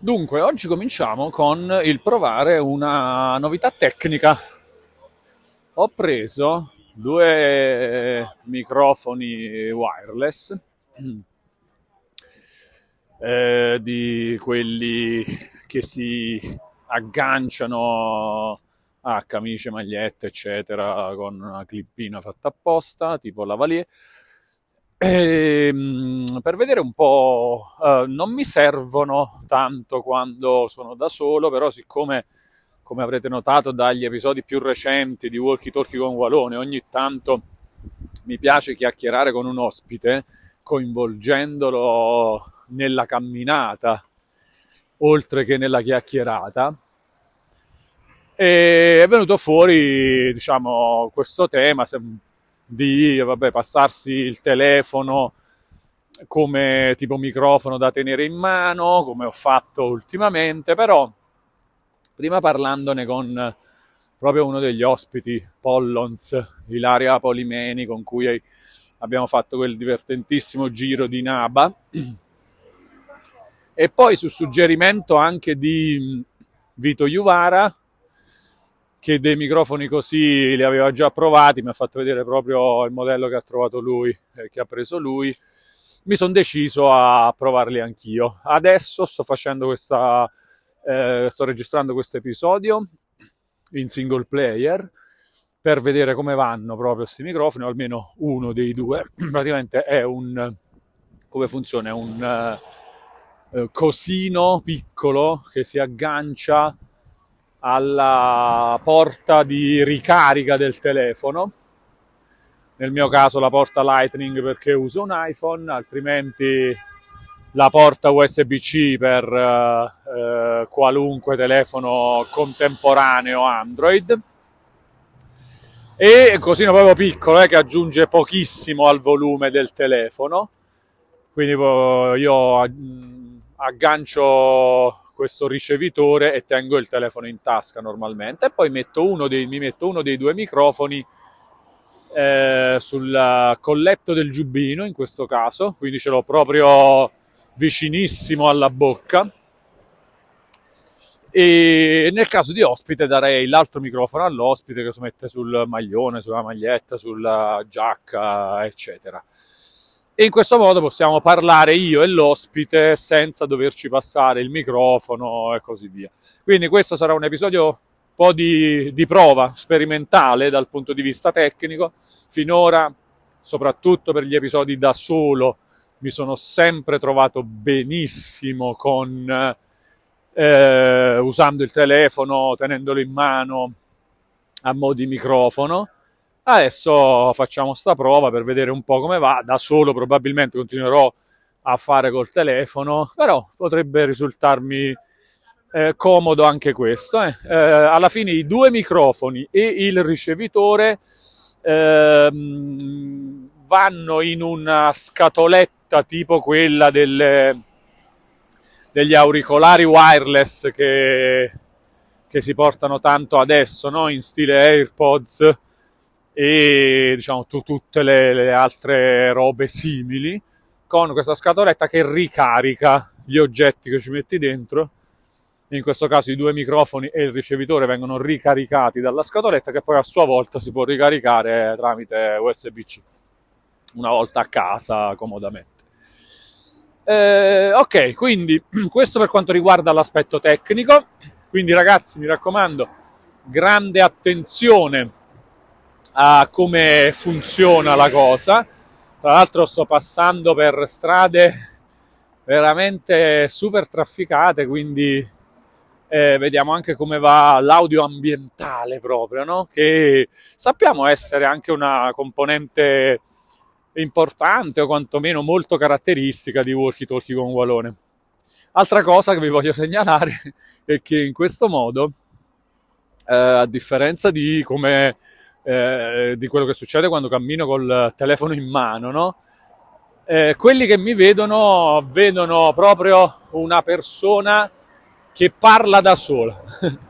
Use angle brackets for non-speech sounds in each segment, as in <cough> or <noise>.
Dunque, oggi cominciamo con il provare una novità tecnica. Ho preso due microfoni wireless <clears throat> eh, di quelli che si agganciano a camicie, magliette, eccetera, con una clippina fatta apposta, tipo lavalier ehm, per vedere un po', uh, non mi servono tanto quando sono da solo, però siccome, come avrete notato dagli episodi più recenti di Walkie Talkie con Walone, ogni tanto mi piace chiacchierare con un ospite, coinvolgendolo nella camminata, oltre che nella chiacchierata. E è venuto fuori, diciamo, questo tema, di vabbè, passarsi il telefono come tipo microfono da tenere in mano, come ho fatto ultimamente, però prima parlandone con proprio uno degli ospiti, Pollons, Ilaria Polimeni, con cui abbiamo fatto quel divertentissimo giro di Naba, e poi su suggerimento anche di Vito Juvara, che dei microfoni così li aveva già provati, mi ha fatto vedere proprio il modello che ha trovato lui, eh, che ha preso lui. Mi sono deciso a provarli anch'io. Adesso sto facendo questa, eh, sto registrando questo episodio in single player per vedere come vanno proprio questi microfoni, o almeno uno dei due. <clears throat> Praticamente è un come funziona? È un uh, cosino piccolo che si aggancia alla porta di ricarica del telefono. Nel mio caso la porta Lightning perché uso un iPhone, altrimenti la porta USB-C per eh, qualunque telefono contemporaneo Android. E così proprio piccolo eh, che aggiunge pochissimo al volume del telefono. Quindi io aggancio questo ricevitore e tengo il telefono in tasca normalmente. E poi metto dei, mi metto uno dei due microfoni eh, sul colletto del giubbino in questo caso, quindi ce l'ho proprio vicinissimo alla bocca. E nel caso di ospite darei l'altro microfono all'ospite che si mette sul maglione, sulla maglietta, sulla giacca, eccetera e in questo modo possiamo parlare io e l'ospite senza doverci passare il microfono e così via. Quindi questo sarà un episodio un po' di, di prova sperimentale dal punto di vista tecnico. Finora, soprattutto per gli episodi da solo, mi sono sempre trovato benissimo con eh, usando il telefono, tenendolo in mano a mo' di microfono Adesso facciamo sta prova per vedere un po' come va. Da solo probabilmente continuerò a fare col telefono, però potrebbe risultarmi eh, comodo anche questo. Eh. Eh, alla fine i due microfoni e il ricevitore ehm, vanno in una scatoletta tipo quella delle, degli auricolari wireless che, che si portano tanto adesso, no? in stile AirPods e diciamo tu, tutte le, le altre robe simili con questa scatoletta che ricarica gli oggetti che ci metti dentro in questo caso i due microfoni e il ricevitore vengono ricaricati dalla scatoletta che poi a sua volta si può ricaricare tramite USB-C una volta a casa comodamente. Eh, ok, quindi <clears throat> questo per quanto riguarda l'aspetto tecnico. Quindi ragazzi, mi raccomando, grande attenzione a come funziona la cosa. Tra l'altro sto passando per strade veramente super trafficate, quindi eh, vediamo anche come va l'audio ambientale proprio, no? che sappiamo essere anche una componente importante o quantomeno molto caratteristica di Walkie Talkie con Walone. Altra cosa che vi voglio segnalare <laughs> è che in questo modo, eh, a differenza di come eh, di quello che succede quando cammino col telefono in mano, no? Eh, quelli che mi vedono vedono proprio una persona che parla da sola. <laughs>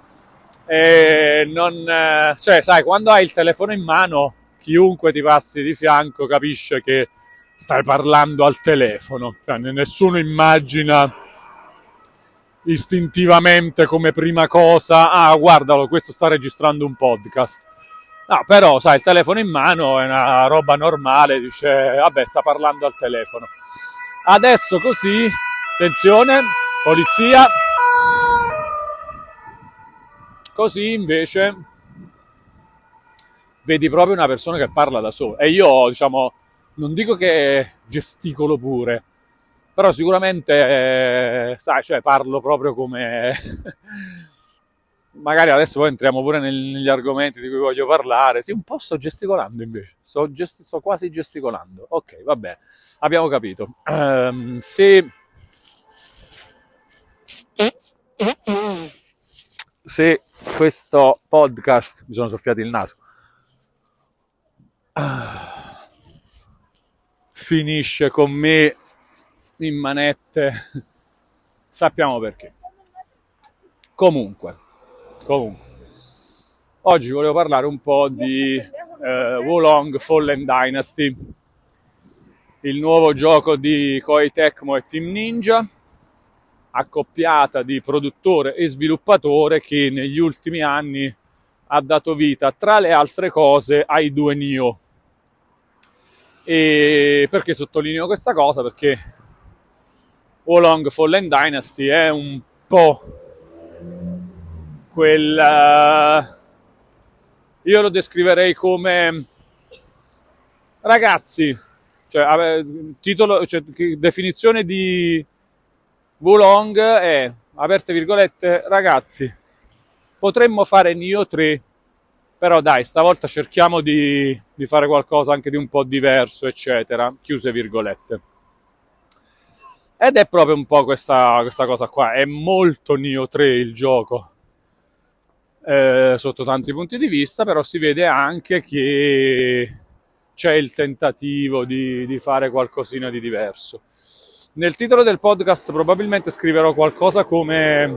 non, eh, cioè, sai, quando hai il telefono in mano, chiunque ti passi di fianco capisce che stai parlando al telefono. Cioè, nessuno immagina istintivamente come prima cosa, ah guardalo, questo sta registrando un podcast. No, però, sai, il telefono in mano è una roba normale, dice, vabbè, sta parlando al telefono. Adesso così, attenzione, polizia. Così invece vedi proprio una persona che parla da sola. E io, diciamo, non dico che gesticolo pure, però sicuramente, eh, sai, cioè parlo proprio come... <laughs> Magari adesso poi entriamo pure negli argomenti di cui voglio parlare. Sì, un po' sto gesticolando invece, sto, gest- sto quasi gesticolando. Ok, va bene, abbiamo capito. Um, se... Se questo podcast... Mi sono soffiato il naso. finisce con me in manette, sappiamo perché. Comunque, comunque, oggi volevo parlare un po' di eh, Wulong Fallen Dynasty, il nuovo gioco di Koei Tecmo e Team Ninja, accoppiata di produttore e sviluppatore che negli ultimi anni ha dato vita, tra le altre cose, ai due Nioh. E perché sottolineo questa cosa? Perché Wolong Fallen Dynasty è un po' quel... Io lo descriverei come ragazzi, cioè, titolo, cioè, definizione di Wolong è, aperte virgolette, ragazzi, potremmo fare Nio 3, però dai, stavolta cerchiamo di, di fare qualcosa anche di un po' diverso, eccetera, chiuse virgolette. Ed è proprio un po' questa, questa cosa qua, è molto Nio 3 il gioco, eh, sotto tanti punti di vista, però si vede anche che c'è il tentativo di, di fare qualcosina di diverso. Nel titolo del podcast probabilmente scriverò qualcosa come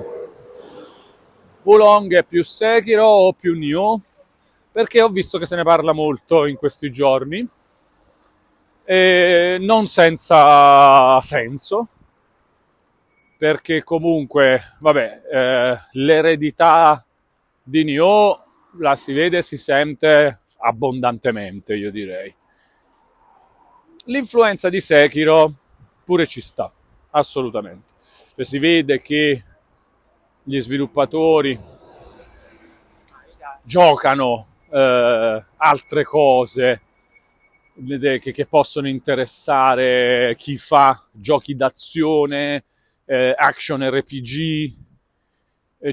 Wulong è più Sekiro o più Nioh, perché ho visto che se ne parla molto in questi giorni e non senza senso, perché comunque, vabbè, eh, l'eredità di Nioh la si vede e si sente abbondantemente, io direi. L'influenza di Sekiro pure ci sta, assolutamente. Cioè, si vede che gli sviluppatori giocano eh, altre cose che, che, possono interessare chi fa giochi d'azione, eh, action RPG,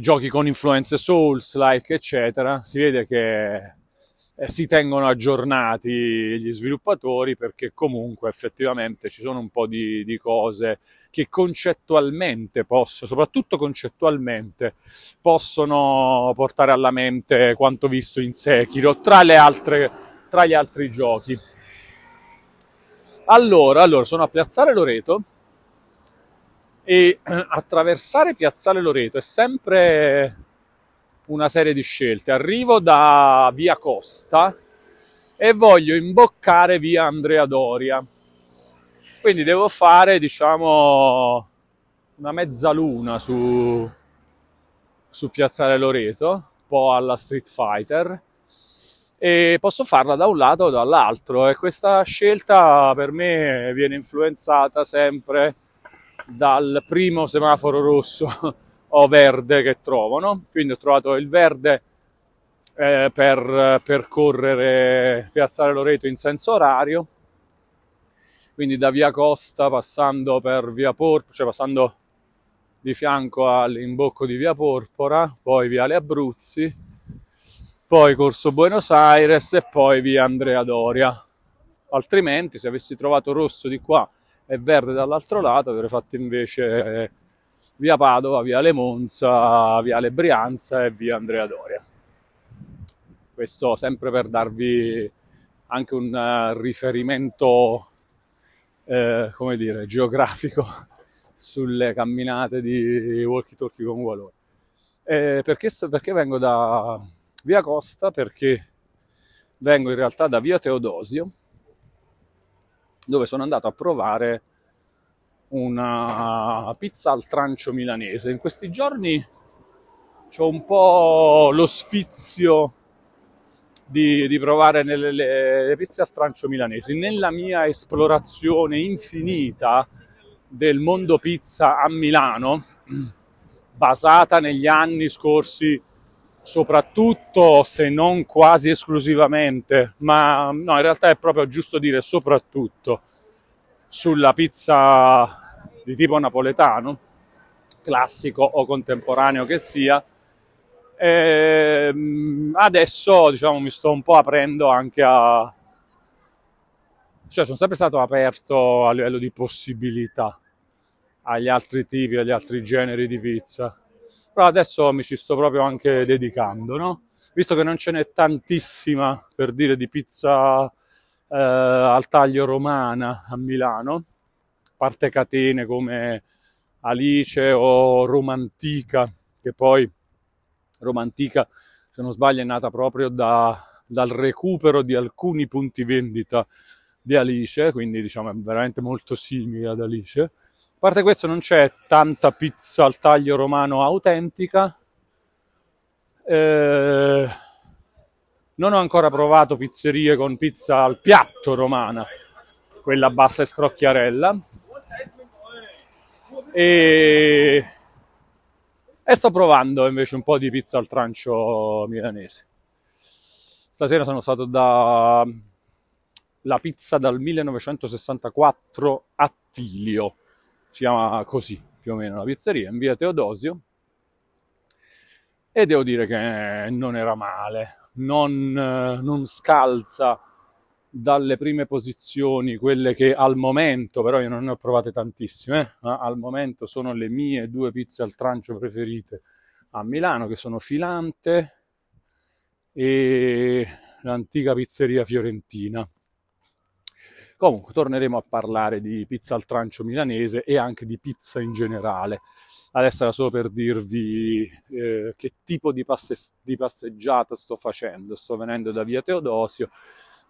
giochi con influenze Souls, like, eccetera. Si vede che eh, si tengono aggiornati gli sviluppatori perché comunque effettivamente ci sono un po' di, di cose che concettualmente possono, soprattutto concettualmente, possono portare alla mente quanto visto in Sekiro tra, le altre, tra gli altri giochi. Allora, allora, sono a Piazzale Loreto e eh, attraversare Piazzale Loreto è sempre una serie di scelte. Arrivo da via Costa e voglio imboccare via Andrea Doria quindi devo fare, diciamo, una mezzaluna su, su Piazzale Loreto, un po' alla Street Fighter, e posso farla da un lato o dall'altro. E questa scelta per me viene influenzata sempre dal primo semaforo rosso <laughs> o verde che trovo, no? Quindi ho trovato il verde eh, per percorrere Piazzale Loreto in senso orario quindi da via Costa passando per via Porpora, cioè passando di fianco all'imbocco di via Porpora, poi viale Abruzzi, poi Corso Buenos Aires e poi via Andrea Doria. Altrimenti, se avessi trovato rosso di qua e verde dall'altro lato, avrei fatto invece eh, via Padova, via Le Monza, via Brianza e via Andrea Doria. Questo sempre per darvi anche un uh, riferimento eh, come dire, geografico <laughs> sulle camminate di walkie talkie con Walone. Eh, perché, perché vengo da via Costa? Perché vengo in realtà da via Teodosio, dove sono andato a provare una pizza al trancio milanese. In questi giorni ho un po' lo sfizio di, di provare nelle, le, le pizze al trancio milanesi. Nella mia esplorazione infinita del mondo pizza a Milano, basata negli anni scorsi soprattutto, se non quasi esclusivamente, ma no, in realtà è proprio giusto dire soprattutto sulla pizza di tipo napoletano, classico o contemporaneo che sia. E ehm, adesso diciamo mi sto un po' aprendo anche a cioè sono sempre stato aperto a livello di possibilità agli altri tipi, agli altri generi di pizza però adesso mi ci sto proprio anche dedicando, no? Visto che non ce n'è tantissima, per dire, di pizza eh, al taglio romana a Milano, parte catene come Alice o Romantica, che poi Romantica, se non sbaglio, è nata proprio da, dal recupero di alcuni punti vendita di Alice, quindi diciamo è veramente molto simile ad Alice a parte questo non c'è tanta pizza al taglio romano autentica. Eh, non ho ancora provato pizzerie con pizza al piatto romana, quella bassa e scrocchiarella. E, e sto provando invece un po' di pizza al trancio milanese. Stasera sono stato da la pizza dal 1964 Attilio si chiama così più o meno la pizzeria, in via Teodosio, e devo dire che non era male, non, non scalza dalle prime posizioni, quelle che al momento, però io non ne ho provate tantissime, eh, al momento sono le mie due pizze al trancio preferite a Milano, che sono Filante e l'antica pizzeria fiorentina. Comunque torneremo a parlare di pizza al trancio milanese e anche di pizza in generale. Adesso era solo per dirvi eh, che tipo di, passe- di passeggiata sto facendo. Sto venendo da via Teodosio,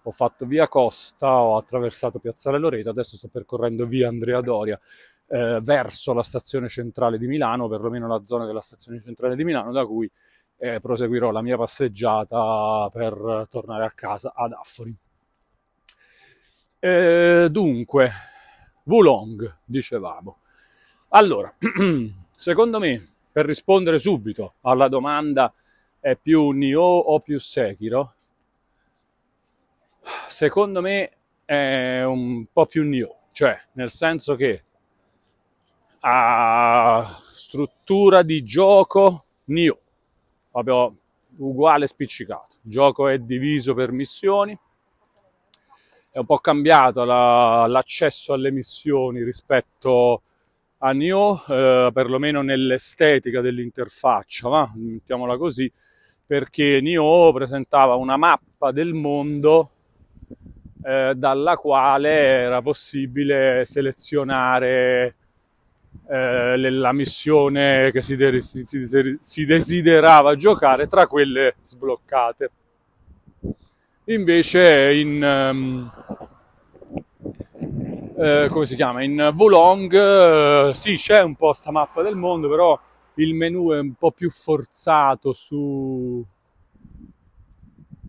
ho fatto via Costa, ho attraversato Piazzale Loreto, adesso sto percorrendo via Andrea Doria eh, verso la stazione centrale di Milano, perlomeno la zona della stazione centrale di Milano, da cui eh, proseguirò la mia passeggiata per tornare a casa ad Affori. Eh, dunque, Wulong, dicevamo. Allora, <clears throat> secondo me, per rispondere subito alla domanda è più Nioh o più Sekiro, secondo me è un po' più Nioh, cioè nel senso che a struttura di gioco Nioh, proprio uguale spiccicato. Il gioco è diviso per missioni, è un po' cambiato la, l'accesso alle missioni rispetto a Nioh, eh, perlomeno nell'estetica dell'interfaccia, ma mettiamola così, perché Nioh presentava una mappa del mondo eh, dalla quale era possibile selezionare eh, la missione che si, de- si, si, si desiderava giocare tra quelle sbloccate. Invece in... Um, eh, come si chiama? In Volong eh, sì, c'è un po' sta mappa del mondo, però il menu è un po' più forzato su,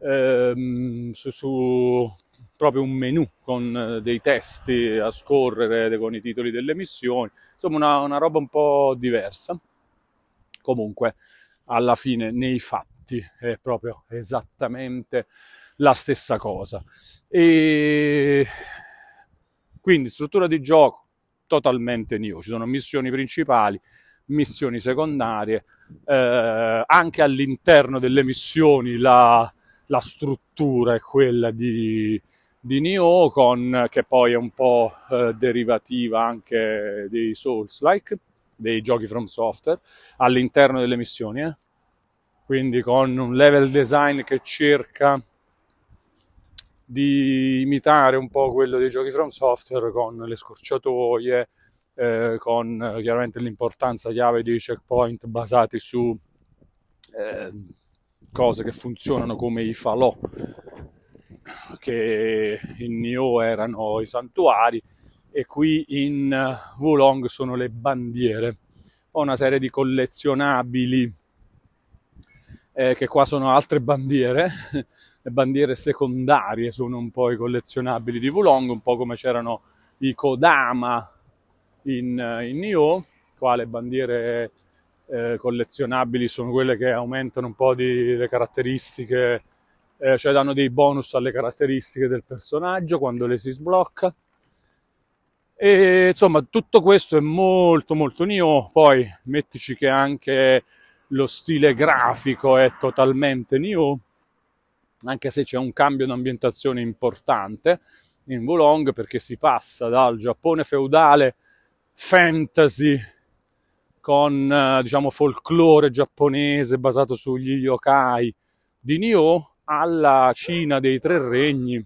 ehm, su, su proprio un menu con eh, dei testi a scorrere con i titoli delle missioni, insomma una, una roba un po' diversa. Comunque, alla fine, nei fatti, è proprio esattamente la stessa cosa. E quindi struttura di gioco totalmente new, ci sono missioni principali, missioni secondarie, eh, anche all'interno delle missioni la, la struttura è quella di, di Nioh, con, che poi è un po' eh, derivativa anche dei Souls-like, dei giochi from software, all'interno delle missioni, eh? quindi con un level design che cerca di imitare un po' quello dei giochi from software con le scorciatoie, eh, con eh, chiaramente l'importanza chiave dei checkpoint basati su eh, cose che funzionano come i falò, che in Nioh erano i santuari, e qui in uh, Wulong sono le bandiere. Ho una serie di collezionabili eh, che qua sono altre bandiere, <laughs> bandiere secondarie sono un po' i collezionabili di Wulong, un po' come c'erano i Kodama in, uh, in Nioh, qua le bandiere eh, collezionabili sono quelle che aumentano un po' di, le caratteristiche, eh, cioè danno dei bonus alle caratteristiche del personaggio quando le si sblocca. E insomma, tutto questo è molto molto Nioh, poi mettici che anche lo stile grafico è totalmente Nioh, anche se c'è un cambio di ambientazione importante in Wulong perché si passa dal Giappone feudale fantasy con eh, diciamo folklore giapponese basato sugli yokai di Nioh alla Cina dei tre regni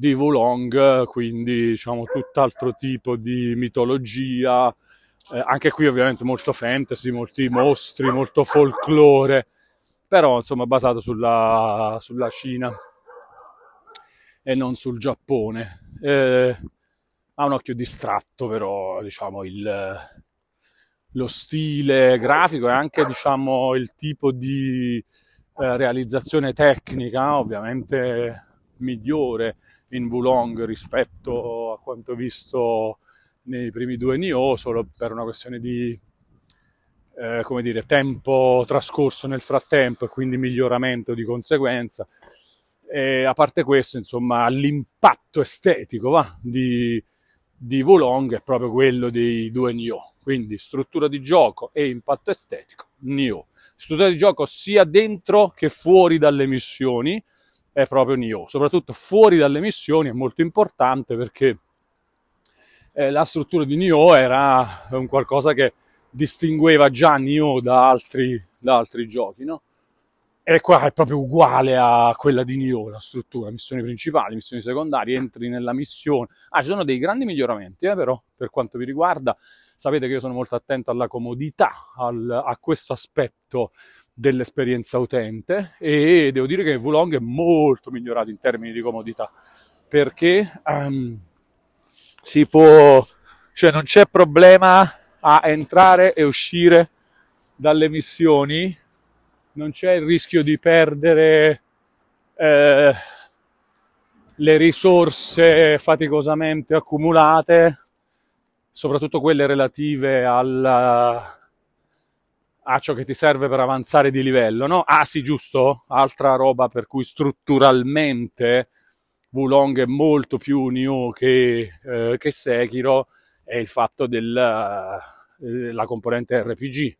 di Wulong, quindi diciamo tutt'altro tipo di mitologia, eh, anche qui ovviamente molto fantasy, molti mostri, molto folklore, però insomma basato sulla, sulla Cina e non sul Giappone. Eh, ha un occhio distratto però diciamo il, lo stile grafico e anche diciamo il tipo di eh, realizzazione tecnica ovviamente migliore in Wulong rispetto a quanto visto nei primi due Nioh, solo per una questione di eh, come dire, tempo trascorso nel frattempo e quindi miglioramento di conseguenza. E a parte questo, insomma, l'impatto estetico va, di, di Wulong è proprio quello dei due Nioh. Quindi struttura di gioco e impatto estetico, Nioh. Struttura di gioco sia dentro che fuori dalle missioni, è proprio Nioh. Soprattutto fuori dalle missioni è molto importante perché eh, la struttura di Nioh era un qualcosa che distingueva già Nioh da altri, da altri giochi, no? E qua è proprio uguale a quella di Nioh, la struttura, missioni principali, missioni secondarie, entri nella missione. Ah, ci sono dei grandi miglioramenti, eh, però, per quanto vi riguarda. Sapete che io sono molto attento alla comodità, al, a questo aspetto dell'esperienza utente e devo dire che Wulong è molto migliorato in termini di comodità perché um, si può, cioè non c'è problema a entrare e uscire dalle missioni, non c'è il rischio di perdere eh, le risorse faticosamente accumulate, soprattutto quelle relative alla a ciò che ti serve per avanzare di livello, no? Ah sì, giusto? Altra roba per cui strutturalmente Wulong è molto più Nioh che, eh, che Sekiro è il fatto della eh, componente RPG,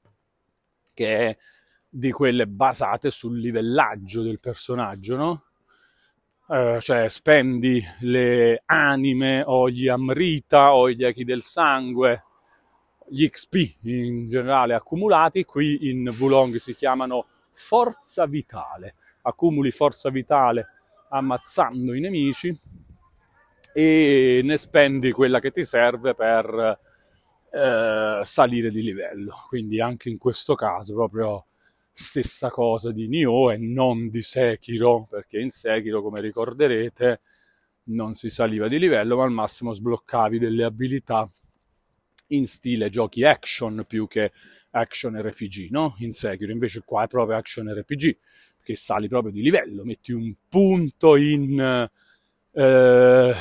che è di quelle basate sul livellaggio del personaggio, no? Uh, cioè spendi le anime o gli Amrita o gli Echi del Sangue gli XP in generale accumulati, qui in Wulong si chiamano forza vitale, accumuli forza vitale ammazzando i nemici e ne spendi quella che ti serve per eh, salire di livello. Quindi anche in questo caso proprio stessa cosa di Nioh e non di Sekiro, perché in Sekiro, come ricorderete, non si saliva di livello, ma al massimo sbloccavi delle abilità in stile giochi action più che action RPG, no? In Sekiro, invece qua è proprio action RPG, che sali proprio di livello, metti un punto in eh,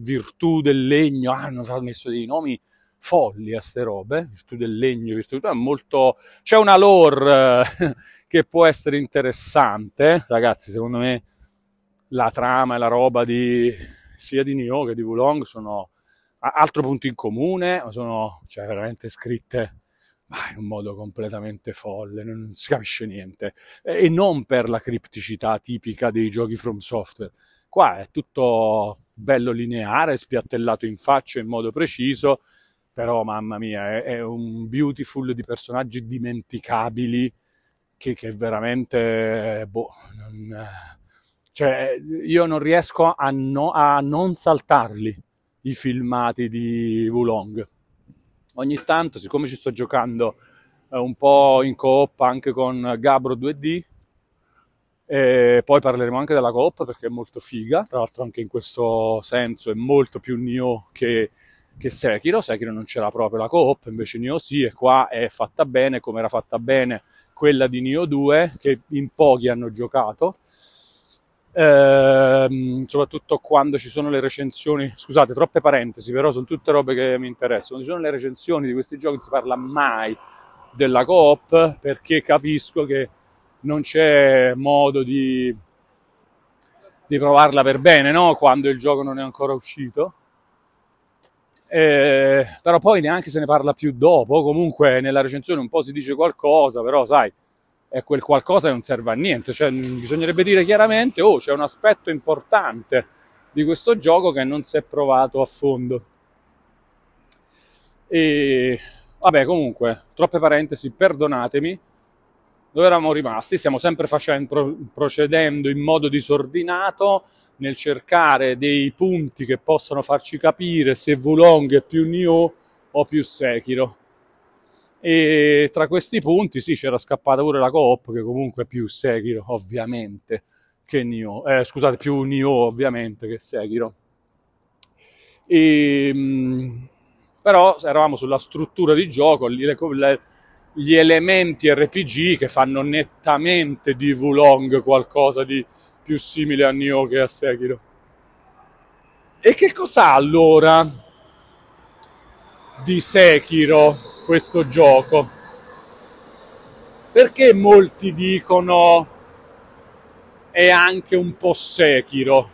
virtù del legno, ah, hanno messo dei nomi folli a ste robe, virtù del legno, virtù è molto... c'è una lore eh, <laughs> che può essere interessante, ragazzi, secondo me la trama e la roba di sia di Nioh che di Wulong sono altro punto in comune, sono cioè, veramente scritte in un modo completamente folle, non si capisce niente. E non per la cripticità tipica dei giochi from software. Qua è tutto bello lineare, spiattellato in faccia in modo preciso, però mamma mia, è, è un beautiful di personaggi dimenticabili che, che veramente, boh, non, cioè, io non riesco a, no, a non saltarli i filmati di Wulong. Ogni tanto, siccome ci sto giocando eh, un po' in coop anche con Gabro 2D, E poi parleremo anche della coop perché è molto figa, tra l'altro anche in questo senso è molto più Nioh che, che Sekiro, Sekiro non c'era proprio la coop, invece Nioh sì e qua è fatta bene come era fatta bene quella di Nioh 2 che in pochi hanno giocato. Ehm, soprattutto quando ci sono le recensioni, scusate, troppe parentesi, però sono tutte robe che mi interessano. Quando ci sono le recensioni di questi giochi non si parla mai della coop perché capisco che non c'è modo di, di provarla per bene, no? Quando il gioco non è ancora uscito. Eh, però poi neanche se ne parla più dopo, comunque nella recensione un po' si dice qualcosa, però sai, è quel qualcosa che non serve a niente, cioè bisognerebbe dire chiaramente, oh c'è un aspetto importante di questo gioco che non si è provato a fondo. E vabbè, comunque, troppe parentesi, perdonatemi, dove eravamo rimasti? Stiamo sempre facendo, procedendo in modo disordinato nel cercare dei punti che possano farci capire se Wulong è più Nioh o più Sekiro. E tra questi punti, sì, c'era scappata pure la coop, che comunque è più Sekiro, ovviamente, che Nioh. Eh, scusate, più Nioh, ovviamente, che Sekiro. E, ehm, però eravamo sulla struttura di gioco, le, le, gli elementi RPG che fanno nettamente di Wulong qualcosa di più simile a Nioh che a Sekiro. E che cos'ha allora di Sekiro questo gioco? Perché molti dicono è anche un po' Sekiro?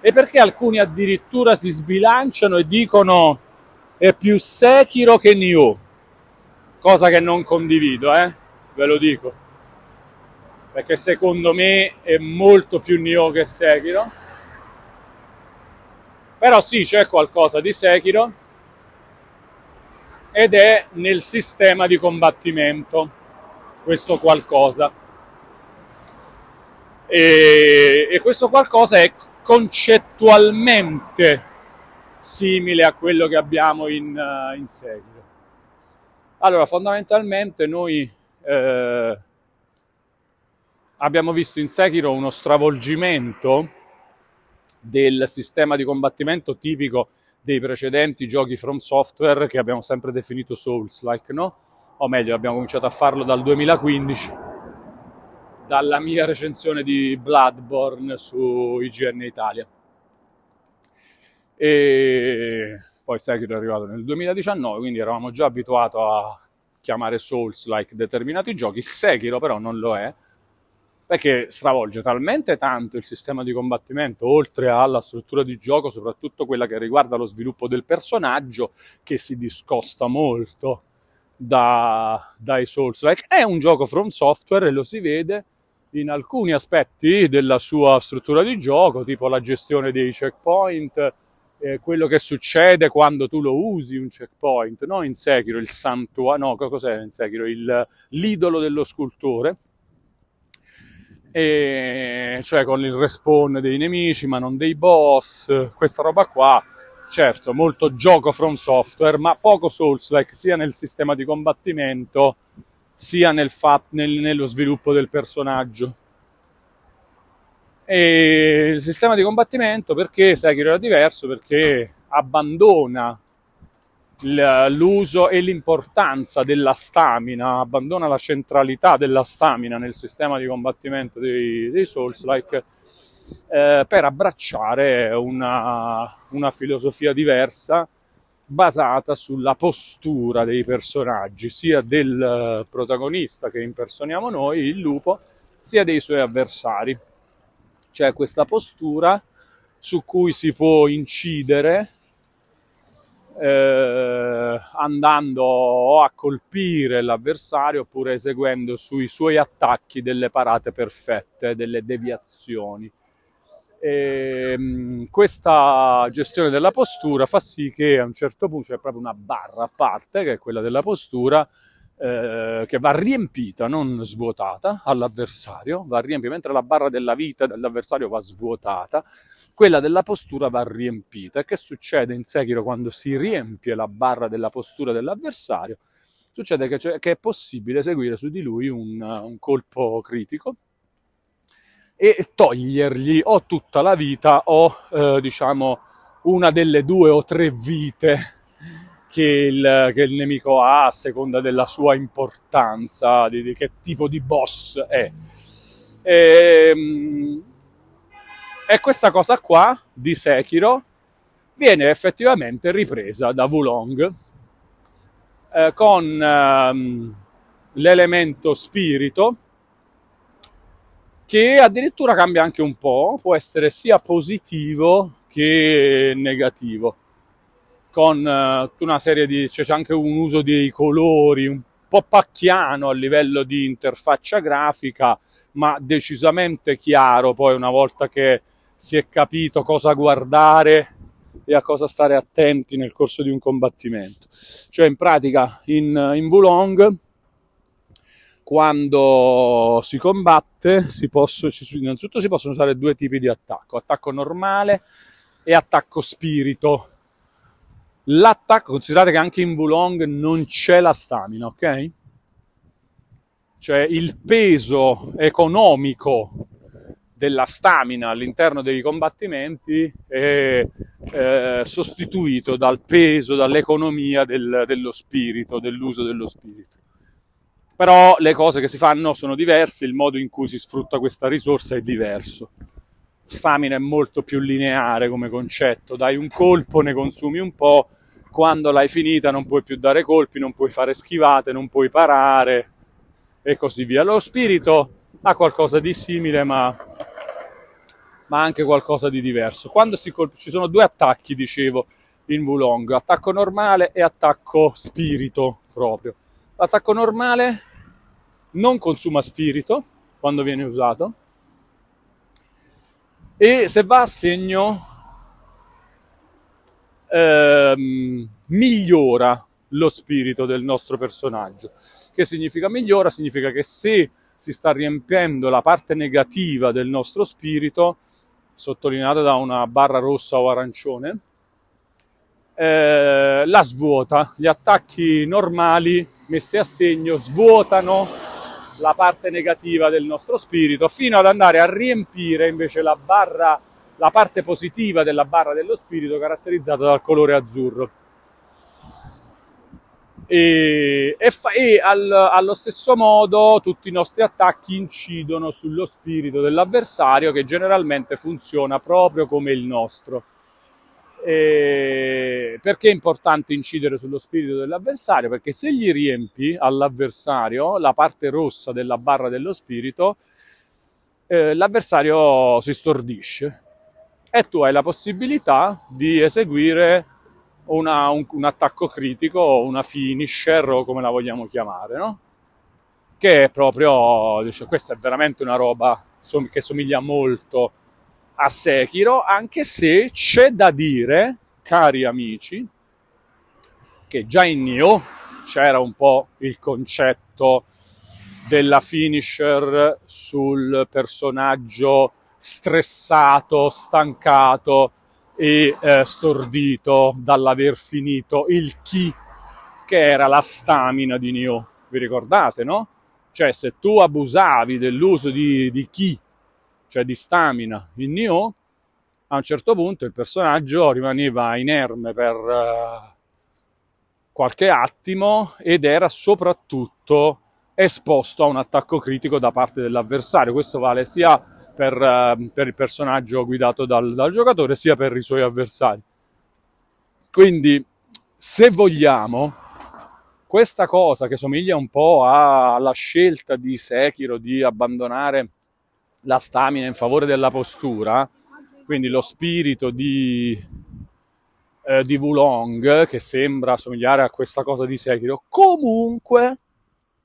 E perché alcuni addirittura si sbilanciano e dicono è più Sekiro che Nioh? Cosa che non condivido, eh? ve lo dico, perché secondo me è molto più Nioh che Sekiro, però sì c'è qualcosa di Sekiro ed è nel sistema di combattimento questo qualcosa. E, e questo qualcosa è concettualmente simile a quello che abbiamo in, uh, in Sekiro. Allora, fondamentalmente noi eh, abbiamo visto in Sekiro uno stravolgimento del sistema di combattimento tipico dei precedenti giochi From Software che abbiamo sempre definito Souls-like, no? O meglio, abbiamo cominciato a farlo dal 2015, dalla mia recensione di Bloodborne su IGN Italia. E poi Sekiro è arrivato nel 2019, quindi eravamo già abituati a chiamare Souls-like determinati giochi, Sekiro però non lo è, perché stravolge talmente tanto il sistema di combattimento, oltre alla struttura di gioco, soprattutto quella che riguarda lo sviluppo del personaggio, che si discosta molto da, dai Souls-like. È un gioco from software e lo si vede in alcuni aspetti della sua struttura di gioco, tipo la gestione dei checkpoint, eh, quello che succede quando tu lo usi un checkpoint, no in Sekiro il santuario, no cos'è in Sekiro? Il, l'idolo dello scultore, e, cioè con il respawn dei nemici ma non dei boss, questa roba qua, certo molto gioco from software ma poco Souls-like sia nel sistema di combattimento sia nel fat, nel, nello sviluppo del personaggio. E il sistema di combattimento perché Sekiro era diverso? Perché abbandona l'uso e l'importanza della stamina, abbandona la centralità della stamina nel sistema di combattimento dei, dei Souls-like eh, per abbracciare una, una filosofia diversa basata sulla postura dei personaggi, sia del protagonista che impersoniamo noi, il lupo, sia dei suoi avversari c'è questa postura su cui si può incidere eh, andando a colpire l'avversario oppure eseguendo sui suoi attacchi delle parate perfette, delle deviazioni. E, ehm, questa gestione della postura fa sì che a un certo punto c'è proprio una barra a parte, che è quella della postura, eh, che va riempita, non svuotata, all'avversario, va riempita, mentre la barra della vita dell'avversario va svuotata, quella della postura va riempita. E che succede in Sekiro quando si riempie la barra della postura dell'avversario? Succede che, che è possibile eseguire su di lui un, un colpo critico e togliergli o tutta la vita o eh, diciamo una delle due o tre vite che il, che il, nemico ha a seconda della sua importanza, di, di che tipo di boss è. E, ehm, e questa cosa qua di Sekiro viene effettivamente ripresa da Wulong eh, con ehm, l'elemento spirito che addirittura cambia anche un po', può essere sia positivo che negativo, con eh, una serie di, c'è anche un uso dei colori un po' pacchiano a livello di interfaccia grafica, ma decisamente chiaro poi una volta che si è capito cosa guardare e a cosa stare attenti nel corso di un combattimento. Cioè in pratica in, in Wulong quando si combatte, si possono, innanzitutto si possono usare due tipi di attacco, attacco normale e attacco spirito. L'attacco, considerate che anche in Wulong non c'è la stamina, ok? Cioè il peso economico della stamina all'interno dei combattimenti è eh, sostituito dal peso, dall'economia del, dello spirito, dell'uso dello spirito però le cose che si fanno sono diverse, il modo in cui si sfrutta questa risorsa è diverso. Famine è molto più lineare come concetto, dai un colpo, ne consumi un po', quando l'hai finita non puoi più dare colpi, non puoi fare schivate, non puoi parare e così via. Lo spirito ha qualcosa di simile ma, ma anche qualcosa di diverso. Quando si colp- ci sono due attacchi, dicevo, in Wulong, attacco normale e attacco spirito proprio. L'attacco normale non consuma spirito quando viene usato e se va a segno ehm, migliora lo spirito del nostro personaggio. Che significa migliora? Significa che se si sta riempiendo la parte negativa del nostro spirito, sottolineata da una barra rossa o arancione, eh, la svuota. Gli attacchi normali messi a segno svuotano la parte negativa del nostro spirito, fino ad andare a riempire invece la barra, la parte positiva della barra dello spirito caratterizzata dal colore azzurro. E, e, fa, e al, allo stesso modo tutti i nostri attacchi incidono sullo spirito dell'avversario che generalmente funziona proprio come il nostro. E perché è importante incidere sullo spirito dell'avversario? Perché se gli riempi all'avversario la parte rossa della barra dello spirito, eh, l'avversario si stordisce e tu hai la possibilità di eseguire una, un, un, attacco critico una finisher o come la vogliamo chiamare, no? Che è proprio, dice, questa è veramente una roba che somiglia molto a Sekiro, anche se c'è da dire, cari amici, che già in Nioh c'era un po' il concetto della finisher sul personaggio stressato, stancato e eh, stordito dall'aver finito il chi che era la stamina di Nioh. Vi ricordate, no? Cioè, se tu abusavi dell'uso di, di chi cioè di stamina in Nioh, a un certo punto il personaggio rimaneva inerme per uh, qualche attimo ed era soprattutto esposto a un attacco critico da parte dell'avversario. Questo vale sia per, uh, per il personaggio guidato dal, dal giocatore sia per i suoi avversari. Quindi, se vogliamo, questa cosa che somiglia un po' alla scelta di Sekiro di abbandonare la stamina in favore della postura, quindi lo spirito di, eh, di Wulong, che sembra somigliare a questa cosa di Sekiro, comunque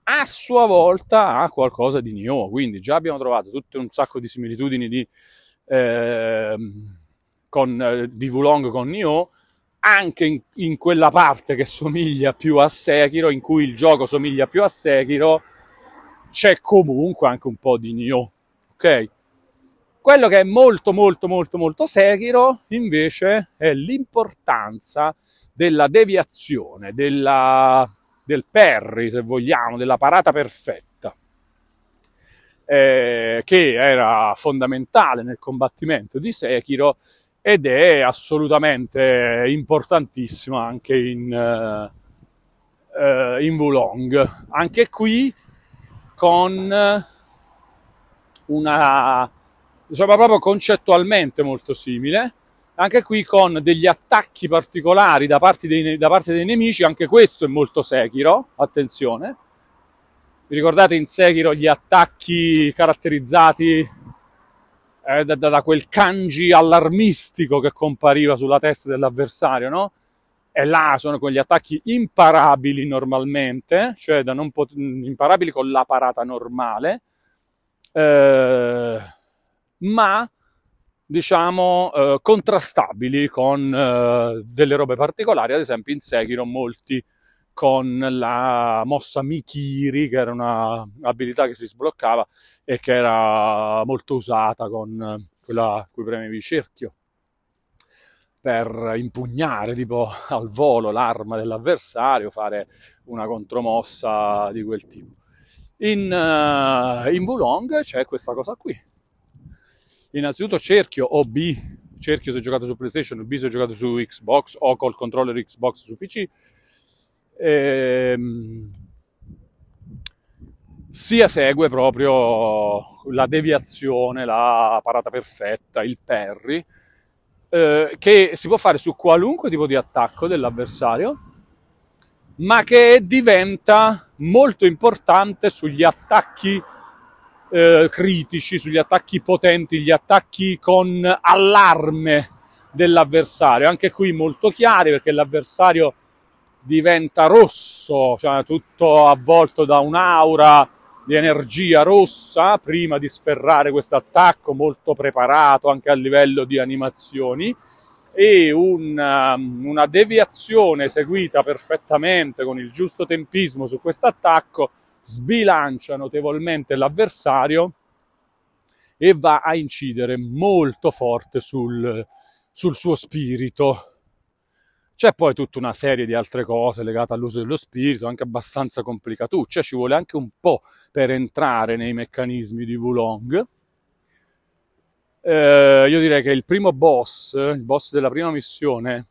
a sua volta ha qualcosa di Nioh, quindi già abbiamo trovato tutto un sacco di similitudini di, eh, con, di Wulong con Nioh, anche in, in, quella parte che somiglia più a Sekiro, in cui il gioco somiglia più a Sekiro, c'è comunque anche un po' di Nioh ok? Quello che è molto molto molto molto Sekiro invece è l'importanza della deviazione, della, del perry se vogliamo, della parata perfetta. eh, che era fondamentale nel combattimento di Sekiro ed è assolutamente importantissimo anche in, uh, uh, in Wulong. Anche qui con una, diciamo proprio concettualmente molto simile, anche qui con degli attacchi particolari da parte dei, da parte dei nemici, anche questo è molto Sekiro, attenzione. Vi ricordate in Sekiro gli attacchi caratterizzati eh, da, da, quel kanji allarmistico che compariva sulla testa dell'avversario, no? E là sono quegli attacchi imparabili normalmente, cioè da non pot- imparabili con la parata normale, eh, ma diciamo eh, contrastabili con eh, delle robe particolari, ad esempio in Sekiro molti con la mossa Mikiri, che era un'abilità che si sbloccava e che era molto usata con quella cui premevi cerchio per impugnare tipo al volo l'arma dell'avversario, fare una contromossa di quel tipo. In, uh, in Wulong c'è questa cosa qui. Innanzitutto cerchio o B, cerchio se giocato su PlayStation, B se giocato su Xbox o col controller Xbox su PC. Ehm, sia segue proprio la deviazione, la parata perfetta, il parry, eh, che si può fare su qualunque tipo di attacco dell'avversario, ma che diventa molto importante sugli attacchi eh, critici, sugli attacchi potenti, gli attacchi con allarme dell'avversario. Anche qui molto chiari perché l'avversario diventa rosso, cioè tutto avvolto da un'aura di energia rossa prima di sferrare questo attacco molto preparato anche a livello di animazioni e una, um, una deviazione eseguita perfettamente con il giusto tempismo su questo attacco sbilancia notevolmente l'avversario e va a incidere molto forte sul, sul suo spirito c'è poi tutta una serie di altre cose legate all'uso dello spirito, anche abbastanza complicatucce, ci vuole anche un po' per entrare nei meccanismi di Wulong. Eh, io direi che il primo boss, il boss della prima missione,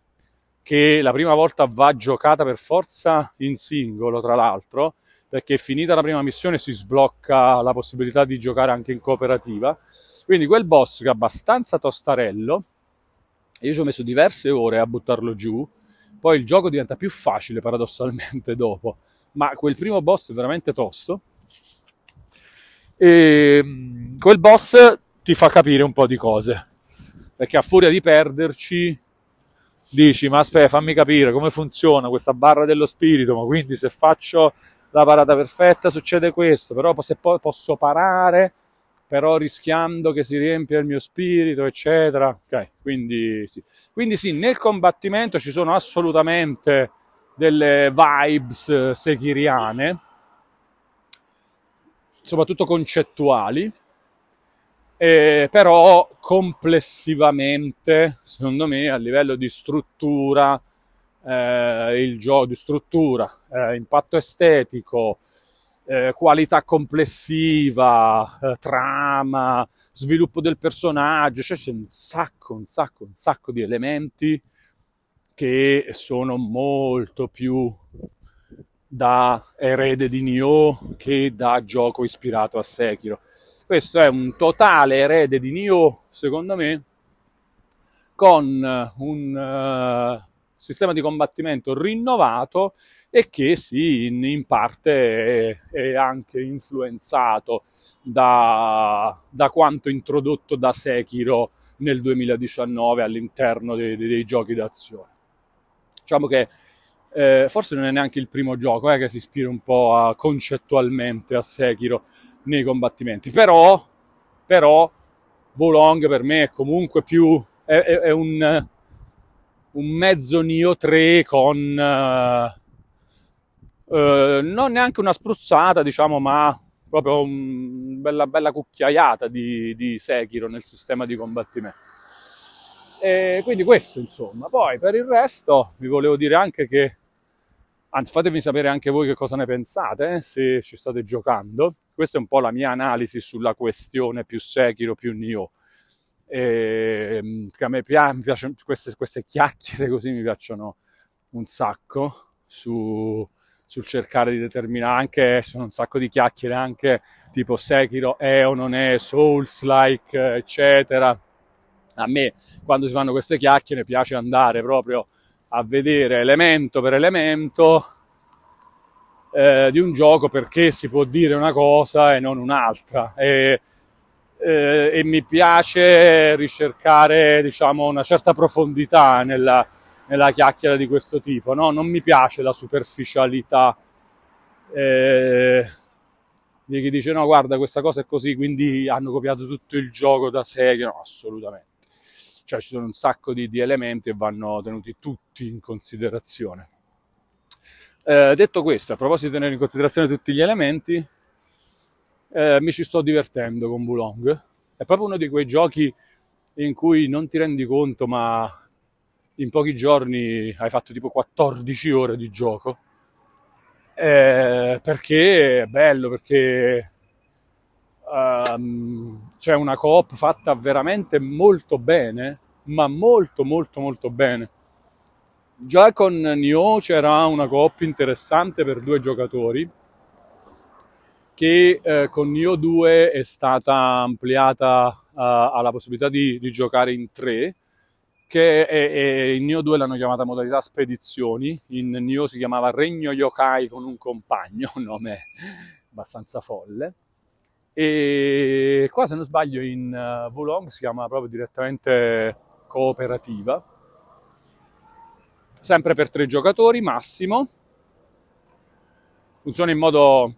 che la prima volta va giocata per forza in singolo, tra l'altro, perché finita la prima missione si sblocca la possibilità di giocare anche in cooperativa. Quindi quel boss che è abbastanza tostarello, io ci ho messo diverse ore a buttarlo giù, poi il gioco diventa più facile paradossalmente <laughs> dopo, ma quel primo boss è veramente tosto. E mm, quel boss ti fa capire un po' di cose, perché a furia di perderci dici ma aspetta fammi capire come funziona questa barra dello spirito, ma quindi se faccio la parata perfetta succede questo, però se poi posso parare però rischiando che si riempia il mio spirito, eccetera. Ok, quindi sì. Quindi sì, nel combattimento ci sono assolutamente delle vibes eh, sekiriane, soprattutto concettuali, eh, però complessivamente, secondo me, a livello di struttura, eh, il gioco di struttura, eh, impatto estetico, eh, qualità complessiva, eh, trama, sviluppo del personaggio, cioè c'è un sacco, un sacco, un sacco di elementi che sono molto più da erede di Nioh che da gioco ispirato a Sekiro. Questo è un totale erede di Nioh, secondo me, con un uh, sistema di combattimento rinnovato e che sì, in, in parte è, è, anche influenzato da, da, quanto introdotto da Sekiro nel 2019 all'interno dei, dei, dei giochi d'azione. Diciamo che eh, forse non è neanche il primo gioco eh, che si ispira un po' a, concettualmente a Sekiro nei combattimenti, però, però Volong per me è comunque più è, è, è un, un mezzo Nio 3 con uh, eh, non neanche una spruzzata, diciamo, ma proprio una bella, bella cucchiaiata di, di Sekiro nel sistema di combattimento. E quindi questo, insomma. Poi per il resto vi volevo dire anche che, anzi fatemi sapere anche voi che cosa ne pensate, eh, se ci state giocando. Questa è un po' la mia analisi sulla questione più Sekiro, più Nioh. E, ehm, che a me piace, piacciono queste, queste chiacchiere così mi piacciono un sacco su, sul cercare di determinare anche sono un sacco di chiacchiere anche tipo Sekiro è o non è Souls like eccetera. A me quando si fanno queste chiacchiere piace andare proprio a vedere elemento per elemento eh, di un gioco perché si può dire una cosa e non un'altra. E, eh, e mi piace ricercare diciamo una certa profondità nella, nella chiacchiera di questo tipo no? non mi piace la superficialità eh, di chi dice no guarda questa cosa è così quindi hanno copiato tutto il gioco da serie no assolutamente cioè ci sono un sacco di, di elementi e vanno tenuti tutti in considerazione. Eh, detto questo, a proposito di tenere in considerazione tutti gli elementi, eh, mi ci sto divertendo con Bulong. È proprio uno di quei giochi in cui non ti rendi conto, ma in pochi giorni hai fatto tipo 14 ore di gioco. Eh, perché è bello, perché um, c'è una coop fatta veramente molto bene, ma molto molto molto bene. Già con Nioh c'era una coop interessante per due giocatori che eh, con Nioh 2 è stata ampliata uh, alla possibilità di, di, giocare in tre che è, è, in Nioh 2 l'hanno chiamata modalità spedizioni, in Nioh si chiamava Regno Yokai con un compagno, un <laughs> nome abbastanza folle. E qua, se non sbaglio, in uh, Wulong si chiama proprio direttamente cooperativa. Sempre per tre giocatori massimo. Funziona in modo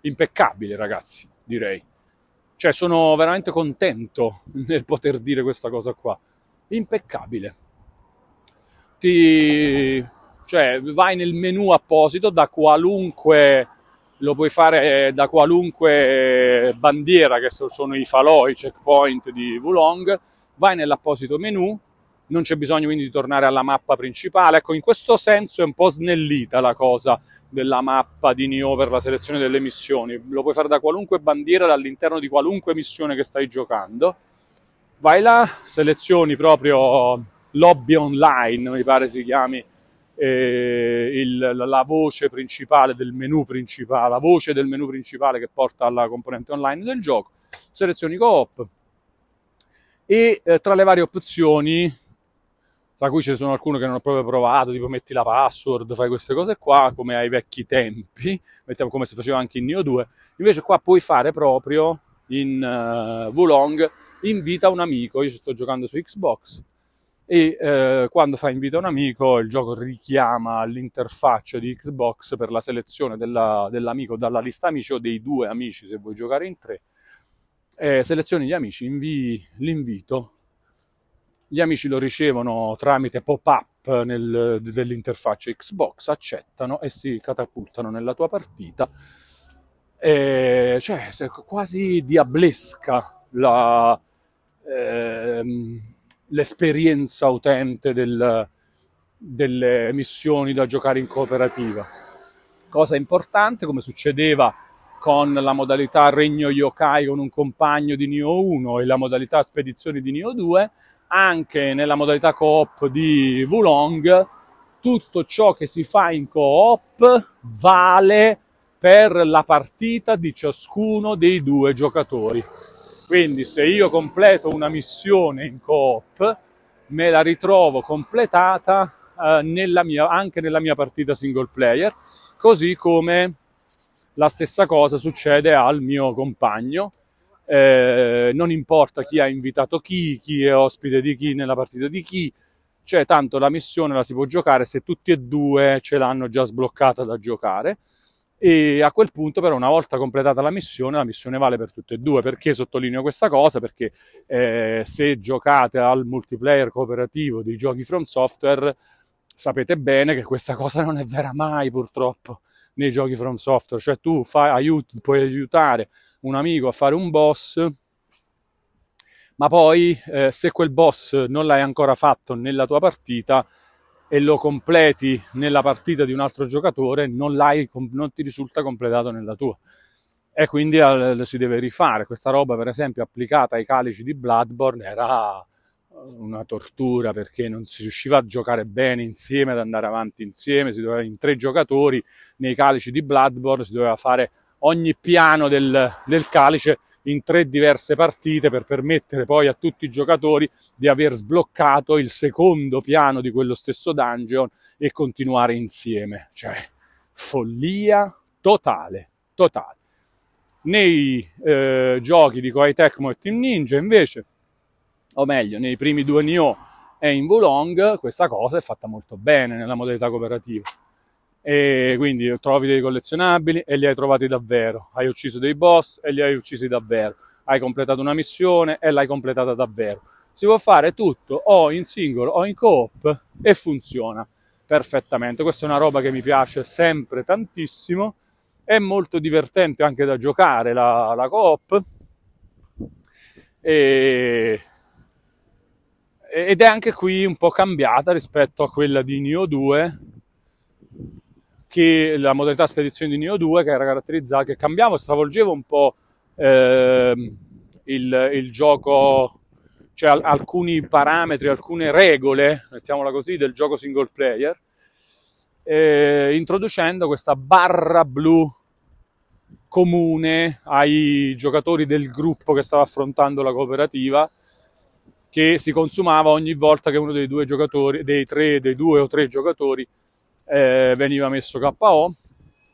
impeccabile, ragazzi, direi. Cioè, sono veramente contento <laughs> nel poter dire questa cosa qua. Impeccabile. Ti... Cioè, vai nel menu apposito da qualunque lo puoi fare eh, da qualunque bandiera, che sono i falò, i checkpoint di Wulong, vai nell'apposito menu, non c'è bisogno quindi di tornare alla mappa principale. Ecco, in questo senso è un po' snellita la cosa della mappa di Nioh per la selezione delle missioni. Lo puoi fare da qualunque bandiera, dall'interno di qualunque missione che stai giocando. Vai là, selezioni proprio lobby online, mi pare si chiami, eh, il, la voce principale del menu principale, la voce del menu principale che porta alla componente online del gioco, selezioni coop. E eh, tra le varie opzioni, tra cui ce ne sono alcune che non ho proprio provato, tipo metti la password, fai queste cose qua, come ai vecchi tempi, <laughs> mettiamo come si faceva anche in Neo 2, invece qua puoi fare proprio in uh, Wulong invita un amico, io sto giocando su Xbox, e eh, quando fa invito a un amico il gioco richiama l'interfaccia di Xbox per la selezione della, dell'amico dalla lista amici o dei due amici se vuoi giocare in tre. Eh, selezioni gli amici, invii l'invito, gli amici lo ricevono tramite pop-up nel, dell'interfaccia Xbox, accettano e si catapultano nella tua partita. Eh, cioè, quasi diablesca la... Ehm, l'esperienza utente del, delle missioni da giocare in cooperativa. Cosa importante, come succedeva con la modalità Regno Yokai con un compagno di Nioh 1 e la modalità Spedizioni di Nioh 2, anche nella modalità coop di Wulong, tutto ciò che si fa in coop vale per la partita di ciascuno dei due giocatori. Quindi se io completo una missione in coop, me la ritrovo completata eh, nella mia, anche nella mia partita single player, così come la stessa cosa succede al mio compagno. Eh, non importa chi ha invitato chi, chi è ospite di chi nella partita di chi, cioè tanto la missione la si può giocare se tutti e due ce l'hanno già sbloccata da giocare e a quel punto però una volta completata la missione, la missione vale per tutte e due. Perché sottolineo questa cosa? Perché eh, se giocate al multiplayer cooperativo dei giochi From Software sapete bene che questa cosa non è vera mai purtroppo nei giochi From Software, cioè tu fai, aiuti, puoi aiutare un amico a fare un boss, ma poi eh, se quel boss non l'hai ancora fatto nella tua partita, e lo completi nella partita di un altro giocatore, non, non ti risulta completato nella tua. e quindi eh, si deve rifare. Questa roba, per esempio, applicata ai calici di Bloodborne era una tortura perché non si riusciva a giocare bene insieme, ad andare avanti insieme, si doveva in tre giocatori nei calici di Bloodborne, si doveva fare ogni piano del, del calice in tre diverse partite per permettere poi a tutti i giocatori di aver sbloccato il secondo piano di quello stesso dungeon e continuare insieme. Cioè, follia totale, totale. Nei eh, giochi di Koei Tecmo e Team Ninja invece, o meglio, nei primi due Nioh e in Wulong, questa cosa è fatta molto bene nella modalità cooperativa e quindi trovi dei collezionabili e li hai trovati davvero, hai ucciso dei boss e li hai uccisi davvero, hai completato una missione e l'hai completata davvero. Si può fare tutto o in singolo o in coop e funziona perfettamente. Questa è una roba che mi piace sempre tantissimo, è molto divertente anche da giocare la, la coop e, ed è anche qui un po' cambiata rispetto a quella di Neo 2 che la modalità spedizione di Neo 2 che era caratterizzata, che cambiava stravolgeva un po' eh, il, il, gioco, cioè al, alcuni parametri, alcune regole, mettiamola così, del gioco single player, eh, introducendo questa barra blu comune ai giocatori del gruppo che stava affrontando la cooperativa che si consumava ogni volta che uno dei due giocatori, dei tre, dei due o tre giocatori eh, veniva messo KO,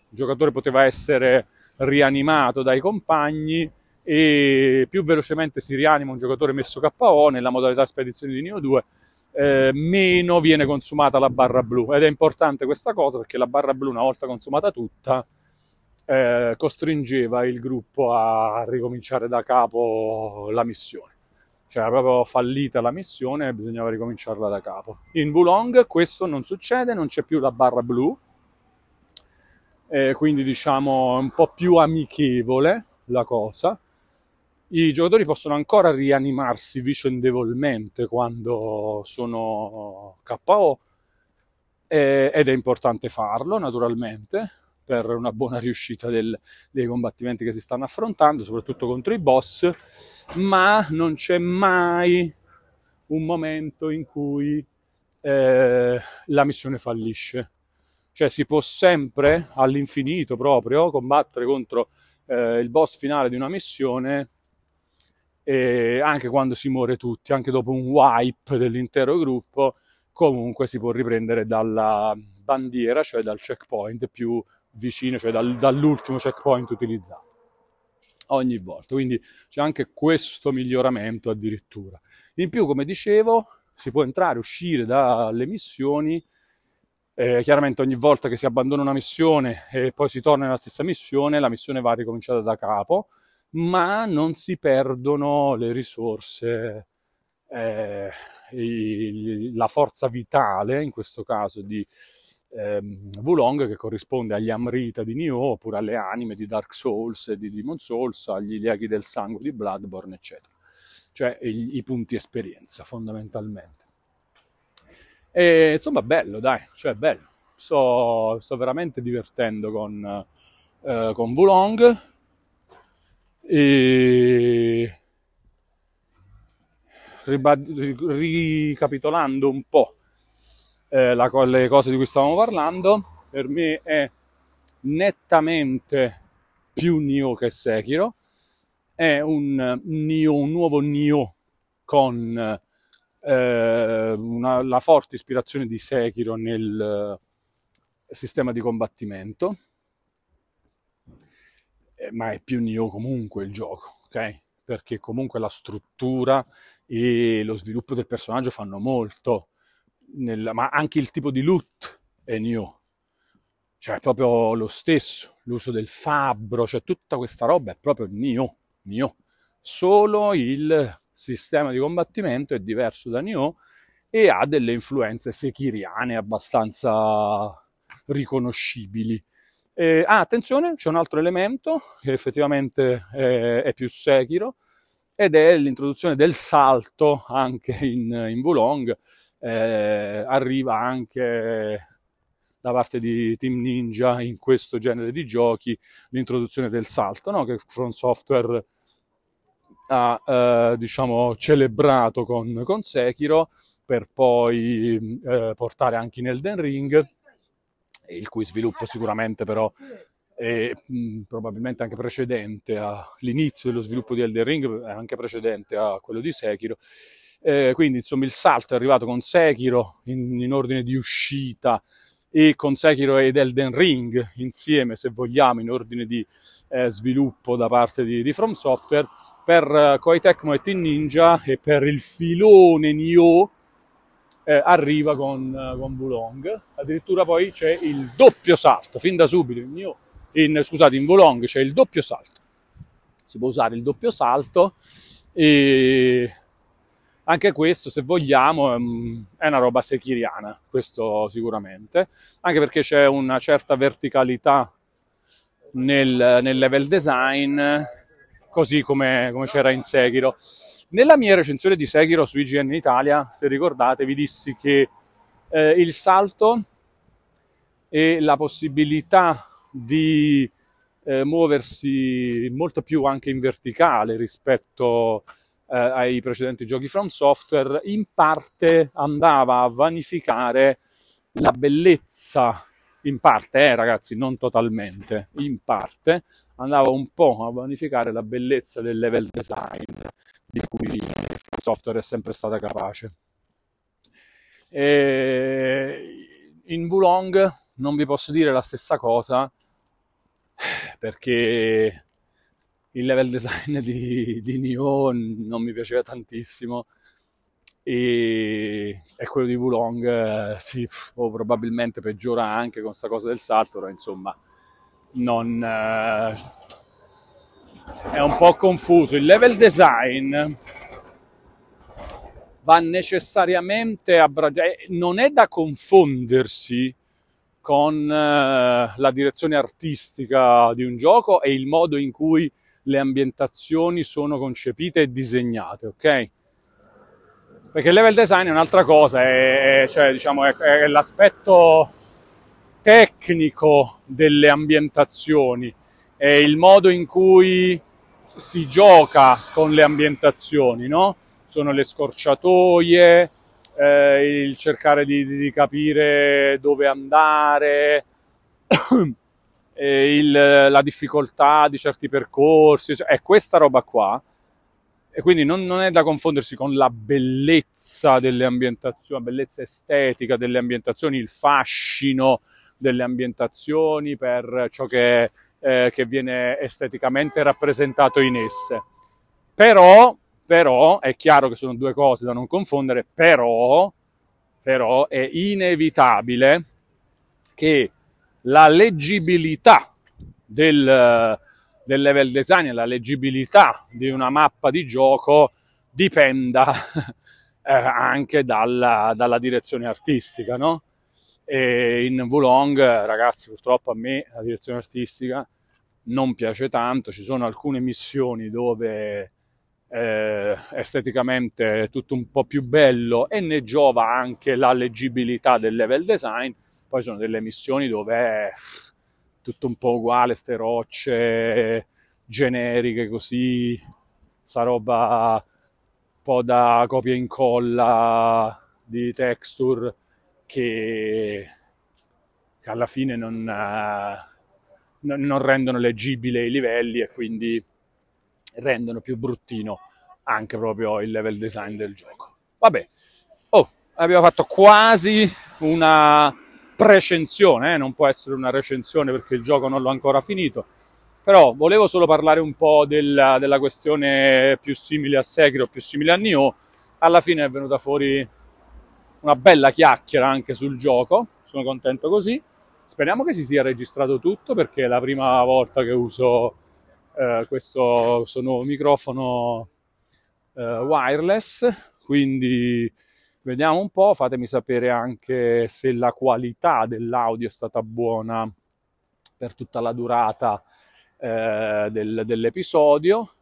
il giocatore poteva essere rianimato dai compagni e più velocemente si rianima un giocatore messo KO nella modalità spedizione di Neo 2, eh, meno viene consumata la barra blu. Ed è importante questa cosa perché la barra blu, una volta consumata tutta, eh, costringeva il gruppo a ricominciare da capo la missione cioè era proprio fallita la missione e bisognava ricominciarla da capo. In Wulong questo non succede, non c'è più la barra blu, eh, quindi diciamo un po' più amichevole la cosa. I giocatori possono ancora rianimarsi vicendevolmente quando sono KO ed è importante farlo naturalmente per una buona riuscita del, dei combattimenti che si stanno affrontando, soprattutto contro i boss, ma non c'è mai un momento in cui eh, la missione fallisce. Cioè si può sempre, all'infinito proprio, combattere contro eh, il boss finale di una missione e anche quando si muore tutti, anche dopo un wipe dell'intero gruppo, comunque si può riprendere dalla bandiera, cioè dal checkpoint più vicino, cioè dal, dall'ultimo checkpoint utilizzato ogni volta. Quindi c'è anche questo miglioramento addirittura. In più, come dicevo, si può entrare e uscire dalle missioni. Eh, chiaramente ogni volta che si abbandona una missione e poi si torna nella stessa missione, la missione va ricominciata da capo, ma non si perdono le risorse, eh, la forza vitale, in questo caso di ehm, Wulong che corrisponde agli Amrita di Nioh oppure alle anime di Dark Souls e di Demon Souls, agli Lieghi del Sangue di Bloodborne, eccetera. Cioè i, i punti esperienza fondamentalmente. E insomma, bello, dai, cioè bello. Sto, sto veramente divertendo con, eh, con Wulong. E ricapitolando un po' eh, la, le cose di cui stavamo parlando, per me è nettamente più Nioh che Sekiro, è un, Nioh, un nuovo Nioh con eh, una, la forte ispirazione di Sekiro nel eh, sistema di combattimento, eh, ma è più Nioh comunque il gioco, ok? Perché comunque la struttura e lo sviluppo del personaggio fanno molto nel, ma anche il tipo di loot è new. Cioè proprio lo stesso, l'uso del fabbro, cioè tutta questa roba è proprio new, new. Solo il sistema di combattimento è diverso da Nioh e ha delle influenze sekiriane abbastanza riconoscibili. Eh, ah, attenzione, c'è un altro elemento che effettivamente è, è, più Sekiro ed è l'introduzione del salto anche in, in Wulong, eh, arriva anche da parte di Team Ninja in questo genere di giochi l'introduzione del salto, no? che From Software ha eh, diciamo celebrato con, con Sekiro per poi eh, portare anche in Elden Ring, il cui sviluppo sicuramente però è mh, probabilmente anche precedente all'inizio dello sviluppo di Elden Ring, è anche precedente a quello di Sekiro. Eh, quindi insomma il salto è arrivato con Sekiro in, in ordine di uscita e con Sekiro ed Elden Ring insieme, se vogliamo, in ordine di eh, sviluppo da parte di, di From Software per uh, Koei Tecmo e Team Ninja e per il filone Nioh eh, arriva con, uh, con Wulong. Addirittura poi c'è il doppio salto, fin da subito in, Nioh, in, scusate, in Wulong c'è il doppio salto. Si può usare il doppio salto e anche questo, se vogliamo, è una roba sekiriana, questo sicuramente, anche perché c'è una certa verticalità nel, nel level design, così come, come c'era in Sekiro. Nella mia recensione di Sekiro su IGN Italia, se ricordate, vi dissi che eh, il salto e la possibilità di eh, muoversi molto più anche in verticale rispetto eh, ai precedenti giochi From Software, in parte andava a vanificare la bellezza, in parte, eh, ragazzi, non totalmente, in parte, andava un po' a vanificare la bellezza del level design di cui il software è sempre stata capace. E in Wulong non vi posso dire la stessa cosa perché il level design di, di Nioh non mi piaceva tantissimo e, e quello di Wulong eh, sì, oh, probabilmente peggiora anche con questa cosa del salto, però insomma non... Eh, è un po' confuso. Il level design va necessariamente a eh, non è da confondersi con eh, la direzione artistica di un gioco e il modo in cui le ambientazioni sono concepite e disegnate, ok? Perché il level design è un'altra cosa, è, è, cioè, diciamo, è, è l'aspetto tecnico delle ambientazioni, è il modo in cui si gioca con le ambientazioni, no? Sono le scorciatoie, eh, il cercare di, di, capire dove andare, eh, il, la difficoltà di certi percorsi, cioè, è questa roba qua. E quindi non, non, è da confondersi con la bellezza delle ambientazioni, la bellezza estetica delle ambientazioni, il fascino delle ambientazioni per ciò che, eh, che viene esteticamente rappresentato in esse. Però, però, è chiaro che sono due cose da non confondere, però, però è inevitabile che la leggibilità del, del level design la leggibilità di una mappa di gioco dipenda <laughs> eh, anche dalla, dalla, direzione artistica, no? E in Wulong, ragazzi, purtroppo a me la direzione artistica non piace tanto, ci sono alcune missioni dove eh, esteticamente è tutto un po' più bello e ne giova anche la leggibilità del level design, poi sono delle missioni dove è tutto un po' uguale, ste rocce generiche così, sta roba un po' da copia e incolla di texture che, che alla fine non, uh, non rendono leggibile i livelli e quindi rendono più bruttino anche proprio il level design del gioco. Vabbè, oh, abbiamo fatto quasi una precensione, eh? non può essere una recensione perché il gioco non l'ho ancora finito, però volevo solo parlare un po' della, della questione più simile a Sekiro, più simile a Nioh, alla fine è venuta fuori una bella chiacchiera anche sul gioco, sono contento così, speriamo che si sia registrato tutto perché è la prima volta che uso eh, questo, questo, nuovo microfono eh, wireless, quindi Vediamo un po', fatemi sapere anche se la qualità dell'audio è stata buona per tutta la durata eh, del, dell'episodio.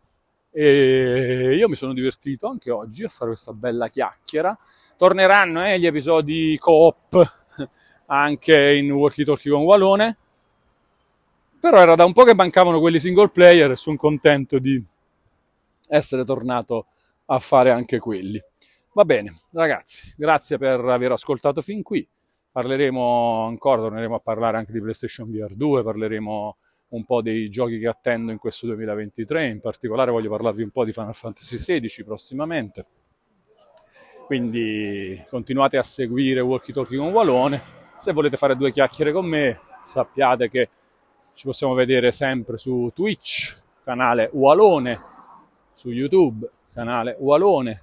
E io mi sono divertito anche oggi a fare questa bella chiacchiera. Torneranno eh, gli episodi coop anche in Walkie Talkie con Walone. Però era da un po' che mancavano quelli single player e sono contento di essere tornato a fare anche quelli. Va bene, ragazzi, grazie per aver ascoltato fin qui. Parleremo ancora, torneremo a parlare anche di PlayStation VR 2, parleremo un po' dei giochi che attendo in questo 2023, in particolare voglio parlarvi un po' di Final Fantasy XVI prossimamente. Quindi continuate a seguire Walkie Talkie con Walone. Se volete fare due chiacchiere con me, sappiate che ci possiamo vedere sempre su Twitch, canale Walone, su YouTube, canale Walone,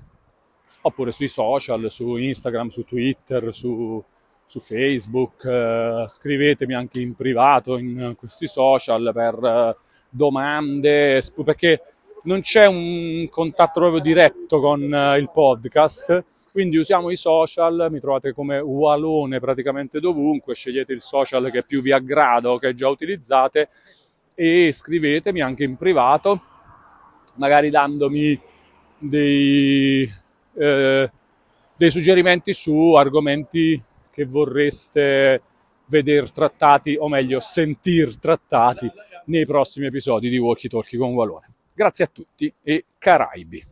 oppure sui social, su Instagram, su Twitter, su su Facebook, eh, scrivetemi anche in privato in questi social per eh, domande, perché non c'è un contatto proprio diretto con eh, il podcast, quindi usiamo i social, mi trovate come Walone praticamente dovunque, scegliete il social che più vi aggrada o che già utilizzate e scrivetemi anche in privato, magari dandomi dei, eh, dei suggerimenti su argomenti che vorreste vedere trattati, o meglio, sentir trattati nei prossimi episodi di Walkie Talkie con Walone. Grazie a tutti e Caraibi.